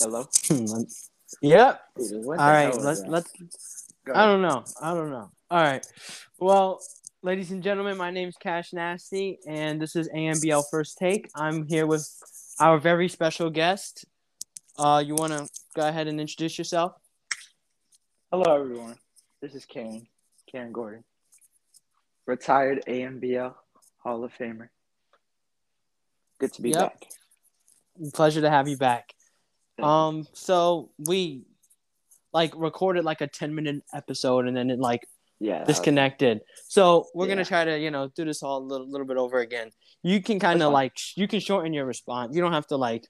Hello. yep. All right. Let's let's. I don't know. I don't know. All right. Well, ladies and gentlemen, my name's Cash Nasty, and this is AMBL First Take. I'm here with our very special guest. Uh, you want to go ahead and introduce yourself? Hello, everyone. This is Karen. Karen Gordon, retired AMBL Hall of Famer. Good to be Yep. back. Pleasure to have you back. Um, so we like recorded like a 10 minute episode and then it like yeah. disconnected. So we're gonna try to, you know, do this all a little, little bit over again. You can kind of like sh- you can shorten your response. You don't have to like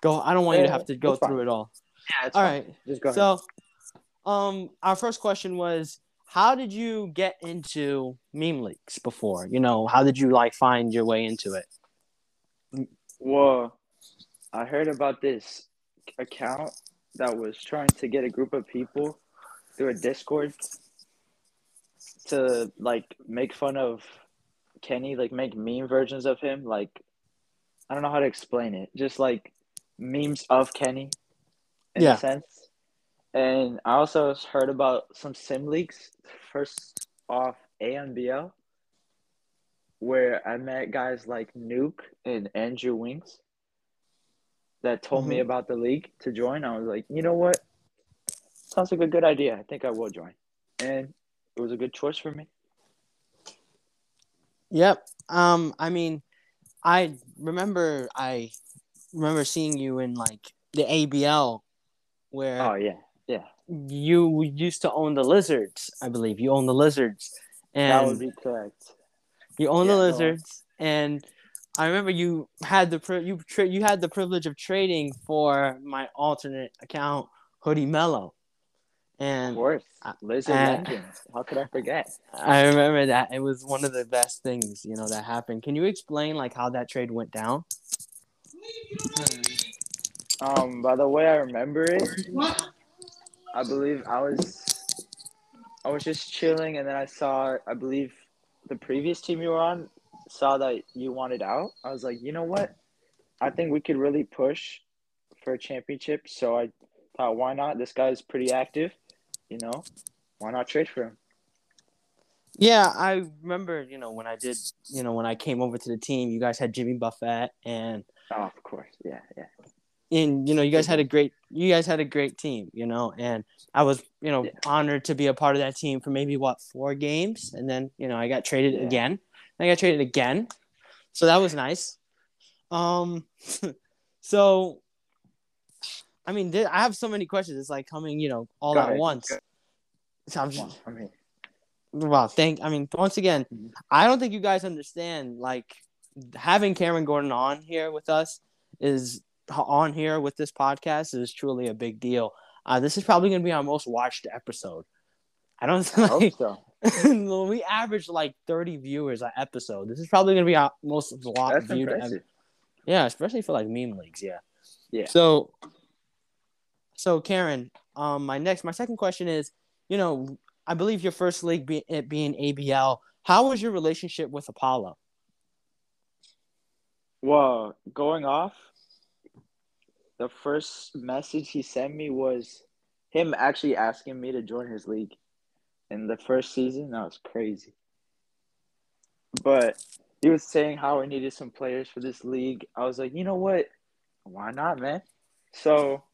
go. I don't want you to have to go that's fine. through it all. Yeah, it's All fine. right. Just go ahead. So, um, our first question was, how did you get into meme leagues before? You know, how did you like find your way into it? Well, I heard about this account that was trying to get a group of people through a Discord to like make fun of Kenny, like make meme versions of him. Like, I don't know how to explain it. Just like memes of Kenny, in Yeah. a sense. And I also heard about some sim leagues. First off, AMBL, where I met guys like Nuke and Andrew Winks that told me Mhm. about the league to join. I was like, you know what? Sounds like a good idea. I think I will join. And it was a good choice for me. Yep. Um, I mean, I remember I remember seeing you in like the ABL where Oh yeah. Yeah. You used to own the lizards. I believe you own the lizards, that would be correct. you own yeah, the lizards. And I remember you had the pri- you tra- you had the privilege of trading for my alternate account, Hoodie Mellow, And Of course. Lizard Legends. How could I forget? I remember that it was one of the best things you know that happened. Can you explain like how that trade went down? Um, by the way I remember it, I believe I was I was just chilling and then I saw I believe the previous team you were on saw that you wanted out. I was like, you know what? I think we could really push for a championship. So I thought why not? This guy's pretty active, you know. Why not trade for him? Yeah, I remember, you know, when I did, you know, when I came over to the team, you guys had Jimmy Buffett and Oh, of course. Yeah, yeah. and you know, you guys had a great you guys had a great team, you know, and I was, you know, Yeah. honored to be a part of that team for maybe what, four games and then, you know, I got traded Yeah. again. I got traded again. So that was nice. Um so I mean, th- I have so many questions. It's like coming, you know, all Go at ahead. once. So I'm just, I'm here. Wow, thank. I mean, once again, Mhm. I don't think you guys understand. Like having Cameron Gordon on here with us is on here with this podcast is truly a big deal. Uh, this is probably going to be our most watched episode. I don't I hope so. we average like thirty viewers a episode. This is probably going to be our most lot That's viewed. impressive. Yeah, especially for like meme leagues. Yeah. Yeah. So, so Karen, um, my next, my second question is, you know, I believe your first league be, it being ABL. How was your relationship with Apollo? Well, going off, the first message he sent me was him actually asking me to join his league in the first season. That was crazy. But he was saying how I needed some players for this league. I was like, you know what? Why not, man? So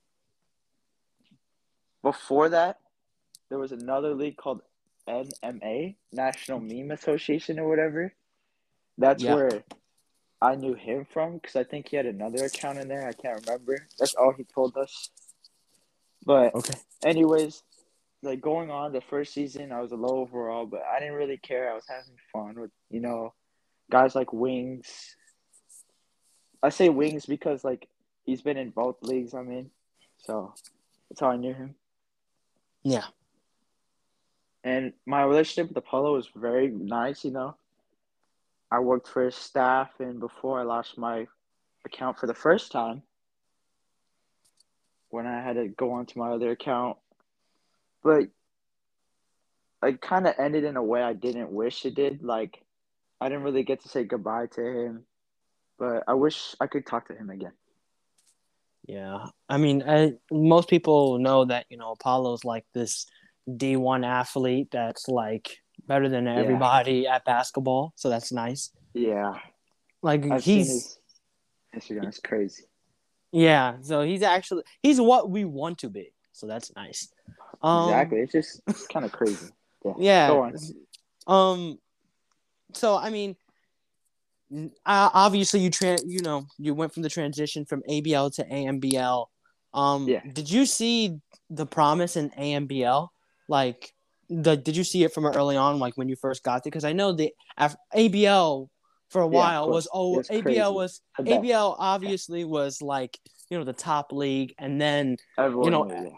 before that, there was another league called NMA, National Meme Association or whatever. That's Yeah. where I knew him from because I think he had another account in there. I can't remember. That's all he told us. But Okay. anyways, like going on the first season, I was a low overall, but I didn't really care. I was having fun with you know guys like Wings. I say Wings because like he's been in both leagues I'm in, so that's how I knew him. Yeah. And my relationship with Apollo was very nice. You know, I worked for his staff, and before I lost my account for the first time, when I had to go onto my other account, but I kind of ended in a way I didn't wish it did. Like, I didn't really get to say goodbye to him, but I wish I could talk to him again. Yeah, I mean, I, most people know that you know Apollo's like this D one athlete that's like better than everybody at basketball, so that's nice. Yeah, Like I've he's Instagram. It's crazy. yeah, so he's actually he's what we want to be, so that's nice. Um, exactly. It's just it's kind of crazy. Yeah. Yeah. Um. So I mean, obviously you tran you know you went from the transition from ABL to AMBL. Um. Yeah. Did you see the promise in AMBL? Like, the did you see it from early on, like when you first got there? Because I know the ABL for a while course. was oh ABL was ABL obviously was like you know the top league, and then Everyone know, knew,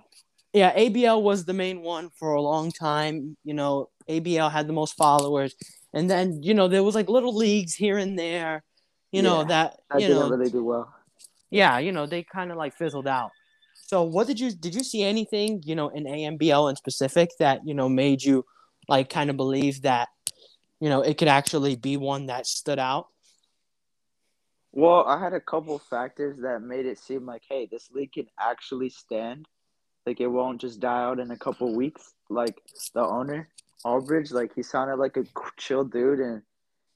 yeah. yeah, ABL was the main one for a long time. You know, ABL had the most followers, and then you know there was like little leagues here and there. You know that I you didn't know, really do well. yeah, you know they kind of like fizzled out. So what did you did you see anything you know in AMBL in specific that you know made you like kind of believe that you know it could actually be one that stood out? Well, I had a couple factors that made it seem like, hey, this league can actually stand. Like it won't just die out in a couple weeks. Like the owner, Albridge, like he sounded like a chill dude, and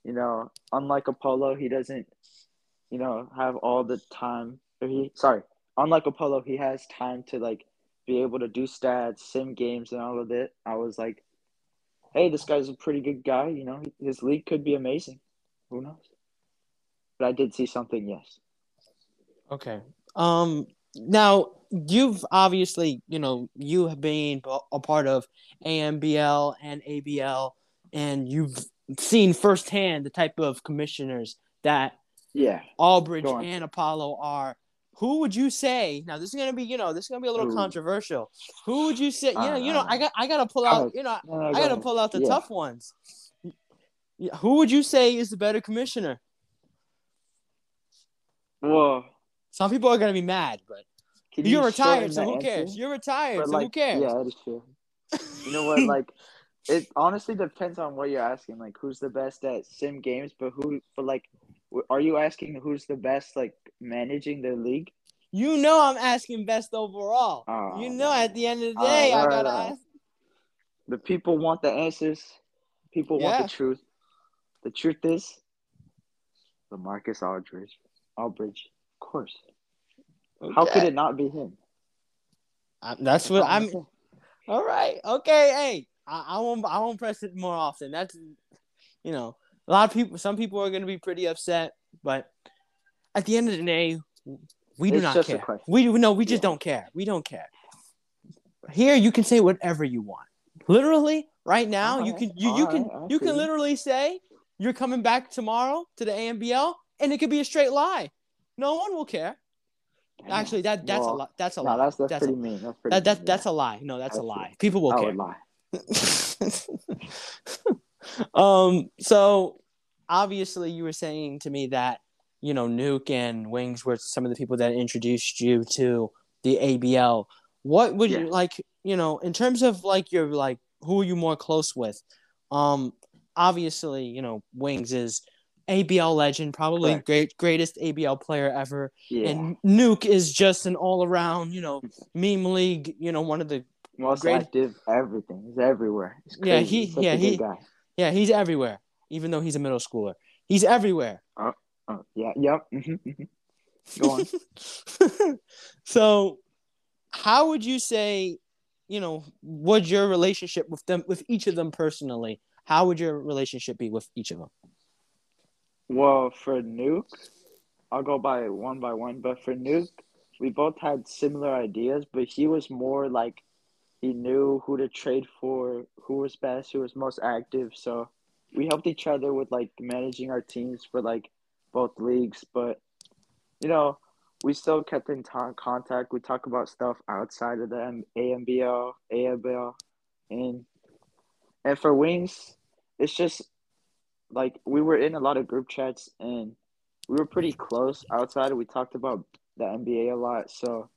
you know, unlike Apollo, he doesn't, you know, have all the time. Or he, sorry, unlike Apollo, he has time to like be able to do stats, sim games, and all of it. I was like, hey, this guy's a pretty good guy. You know, his league could be amazing. Who knows? But I did see something, yes. Okay. Um. Now you've obviously, you know, you have been a part of AMBL and ABL, and you've seen firsthand the type of commissioners that Yeah. Albridge and Apollo are. Who would you say? Now this is gonna be, you know, this is gonna be a little Who? controversial. Who would you say? You know, Uh, you know, I uh, got, I gotta pull out, you know, No, no, I gotta pull out the Yeah. tough ones. Yeah, Who would you say is the better commissioner? Well, Some people are gonna be mad, but you're you retired, so who cares? You're retired, But, so like, who cares? Yeah, that is true. You know what? Like, it honestly depends on what you're asking. Like, who's the best at sim games? But who? But like, are you asking who's the best like managing the league? You know I'm asking best overall. Oh, you know at the end of the ah, day right, I gotta ask. The people want the answers. People want the truth. The truth is, the Marcus Aldridge. Aldridge, of course. How could it not be him? Uh, That's what I'm saying. All right. Okay. Hey, I, I won't. I won't press it more often. That's, you know, a lot of people. Some people are gonna be pretty upset, but at the end of the day, we do It's not care. We no, we just Yeah. don't care. We don't care. Here, you can say whatever you want. Literally, right now, you can you you can alright, I you can literally say you're coming back tomorrow to the AMBL, and it could be a straight lie. No one will care. Actually, that that's a Well, lie. That's a No, lie. that's that's, That's a- pretty mean. That's pretty. That, that mean, that's yeah. a lie. No, that's a That's lie. People will I care. would lie. um. So obviously, you were saying to me that you know Nuke and Wings were some of the people that introduced you to the ABL. What would you like? You know, in terms of like your like, who are you more close with? Um. Obviously, you know, Wings is ABL legend, probably Correct. great greatest ABL player ever. Yeah. And Nuke is just an all around, you know, meme league, you know, one of the Most great- active, everything. He's everywhere. He's Yeah, he- He's yeah, a he- guy. Yeah, he's everywhere, even though he's a middle schooler. He's everywhere. Oh, yeah, yep. Go on. so, how would you say, you know, would your relationship with them, with each of them personally, how would your relationship be with each of them? Well, for Nuke, I'll go by one by one. But for Nuke, we both had similar ideas, but he was more like he knew who to trade for, who was best, who was most active. So we helped each other with like managing our teams for like both leagues. But you know, we still kept in ta- contact. We talk about stuff outside of the M- AMBL, AMBL, and and for Wings, it's just like we were in a lot of group chats and we were pretty close outside. We talked about the NBA a lot, so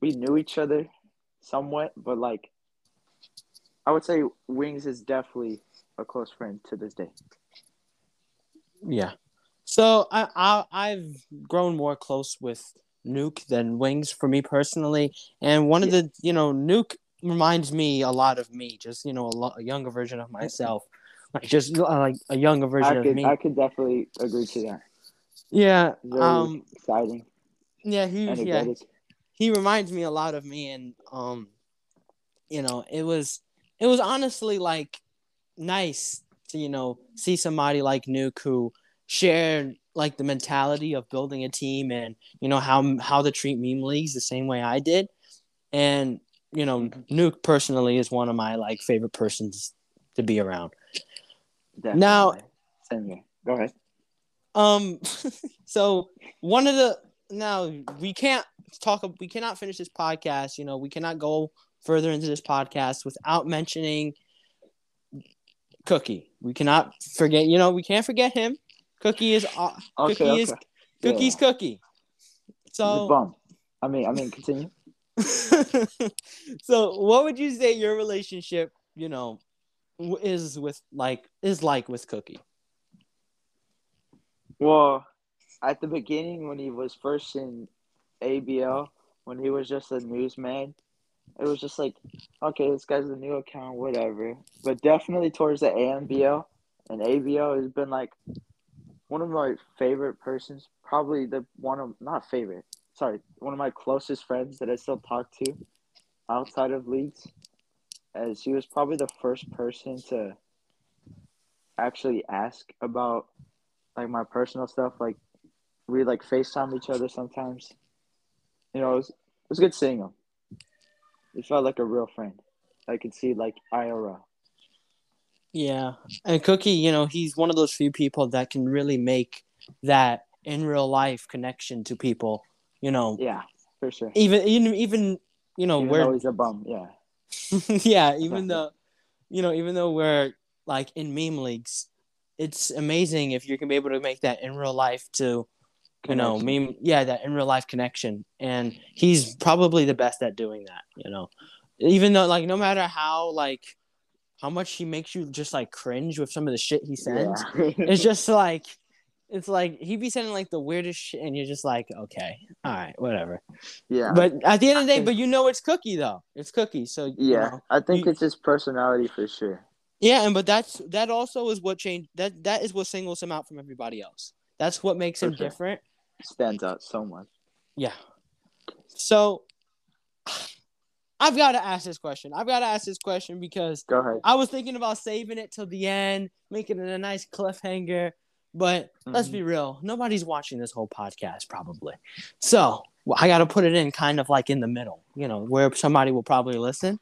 we knew each other somewhat. But like, I would say Wings is definitely a close friend to this day. Yeah. So I, I I've grown more close with Nuke than Wings for me personally. And one of the, you know, Nuke reminds me a lot of me, just you know, a, lo- a younger version of myself, like just uh, like a younger version I could of me. I could definitely agree to that. yeah, Very um, exciting, yeah, he, yeah, he reminds me a lot of me, and um, you know, it was, it was honestly like nice to you know see somebody like Nuke who shared like the mentality of building a team and you know how how to treat meme leagues the same way I did, and you know Nuke personally is one of my like favorite persons to be around. Definitely. Now- same here. Go ahead. Um, so one of the now we can't talk. We cannot finish this podcast. You know, we cannot go further into this podcast without mentioning Cookie. We cannot forget. You know, we can't forget him. Cookie is uh, Okay, Cookie okay. is Cookie's Cookie. The So, bum. I mean, I mean, continue. so what would you say your relationship, you know, is with like is like with Cookie? Well, at the beginning when he was first in ABL, when he was just a newsman, it was just like, okay, this guy's a new account, whatever. But definitely towards the AMBL and ABL has been like one of my favorite persons, probably the one of not favorite, sorry, one of my closest friends that I still talk to outside of leagues. As he was probably the first person to actually ask about like my personal stuff. Like we like FaceTime each other sometimes. You know, it was, it was good seeing him. He felt like a real friend. I could see like IRL. Yeah. And Cookie, you know, he's one of those few people that can really make that in real life connection to people, you know. Yeah, for sure. Even even even you know, Even though he's a bum, yeah. yeah, even though you know, even though we're like in meme leagues, it's amazing if you can be able to make that in real life to you know, meme yeah, that in real life connection. And he's probably the best at doing that, you know. Even though like no matter how like how much he makes you just like cringe with some of the shit he sends. Yeah. It's just like it's like he'd be sending like the weirdest shit and you're just like, okay, all right, whatever. yeah. But at the end of the day, think- but you know it's cookie though. It's cookie. So you yeah, know. I think you- it's his personality for sure. Yeah, and but that's that also is what changed that that is what singles him out from everybody else. That's what makes him sure. different. Stands out so much. Yeah. So I've got to ask this question. I've got to ask this question because Go ahead. I was thinking about saving it till the end, making it a nice cliffhanger. But let's Mhm. be real, nobody's watching this whole podcast probably. So well, I got to put it in kind of like in the middle, you know, where somebody will probably listen.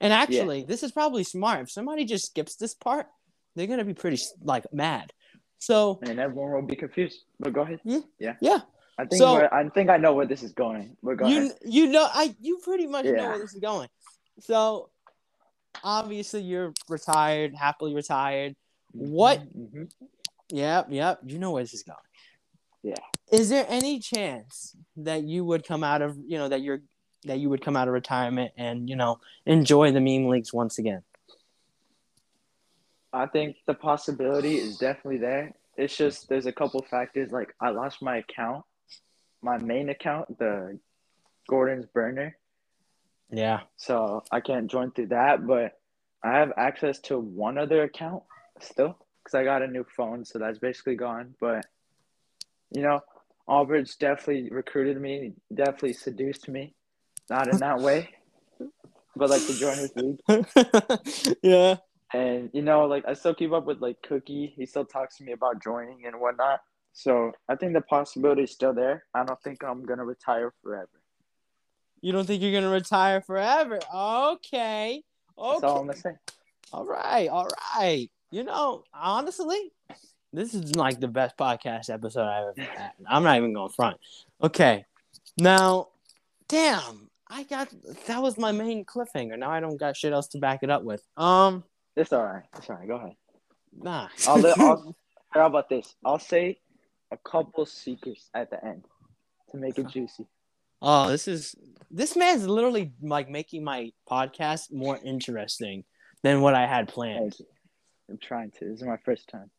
And actually, this is probably smart. If somebody just skips this part, they're gonna be pretty like mad. So And everyone will be confused. But go ahead. Yeah. Yeah. yeah, I think So- I think I know where this is going. But go you you know I you pretty much know where this is going. So obviously you're retired, happily retired. What Mhm. Yep, yep. You know where this is going. Yeah. Is there any chance that you would come out of you know that you're that you would come out of retirement and you know enjoy the meme leagues once again? I think the possibility is definitely there. It's just there's a couple factors. Like I lost my account, my main account, the Gordon's burner, Yeah. so I can't join through that. But I have access to one other account still because I got a new phone, so that's basically gone. But you know, Albridge definitely recruited me, definitely seduced me. Not in that way, but like to join his league. yeah. And you know, like I still keep up with like Cookie. He still talks to me about joining and whatnot. So I think the possibility is still there. I don't think I'm gonna retire forever. You don't think you're gonna retire forever? Okay. That's all I'm Okay. gonna say. All right. All right. You know, honestly, this is like the best podcast episode I've ever had. I'm not even going front. Okay. Now, damn, I got that was my main cliffhanger. Now I don't got shit else to back it up with. Um, It's all right. It's all right. Go ahead. nah. I'll, I'll how about this? I'll say a couple secrets at the end to make it juicy. oh, this is this man's literally like making my podcast more interesting than what I had planned. Thank you. I'm trying to. This is my first time.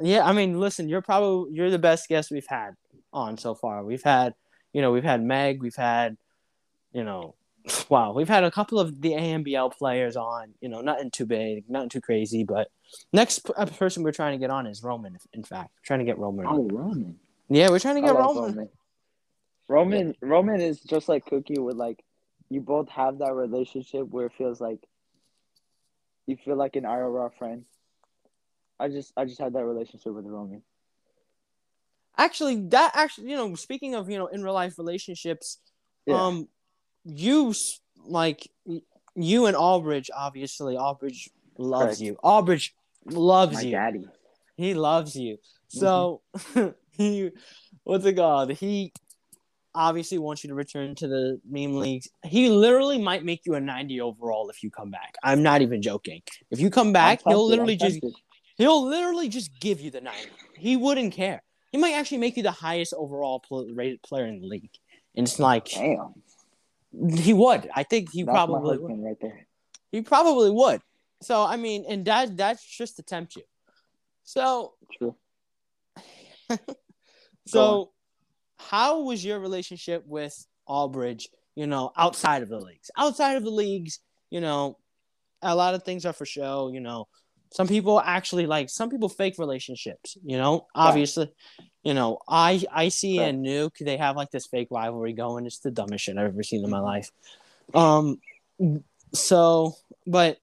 Yeah, I mean, listen, you're probably you're the best guest we've had on so far. We've had, You know, we've had Meg, we've had, you know, wow, we've had a couple of the AMBL players on. You know, nothing too big, nothing too crazy. But next p- uh, person we're trying to get on is Roman. In fact, we're trying to get Roman. On. Oh, Roman. Yeah, we're trying to get love Roman. Roman. Roman Roman is just like Cookie with like you both have that relationship where it feels like you feel like an IRL friend. I just I just had that relationship with the Roman. Actually, that actually, you know, speaking of you know in real life relationships, Yeah. um, you like you and Albridge. Obviously, Albridge loves Correct. you. Albridge loves My you. daddy. He loves you. So he what's it called? He obviously wants you to return to the meme leagues. He literally might make you a 90 overall if you come back. I'm not even joking. If you come back, he'll literally just. He'll literally just give you the 90. He wouldn't care. He might actually make you the highest overall pl- rated player in the league. And it's like Damn. he would. I think he That's probably would. right there. He probably would. So I mean, and that that's just to tempt you. So True. So, how was your relationship with Albridge? You know, outside of the leagues, outside of the leagues, you know, a lot of things are for show. You know, some people actually like some people fake relationships. You know, obviously, you know, I I see Right. and Nuke they have like this fake rivalry going. It's the dumbest shit I've ever seen in my life. Um, so, but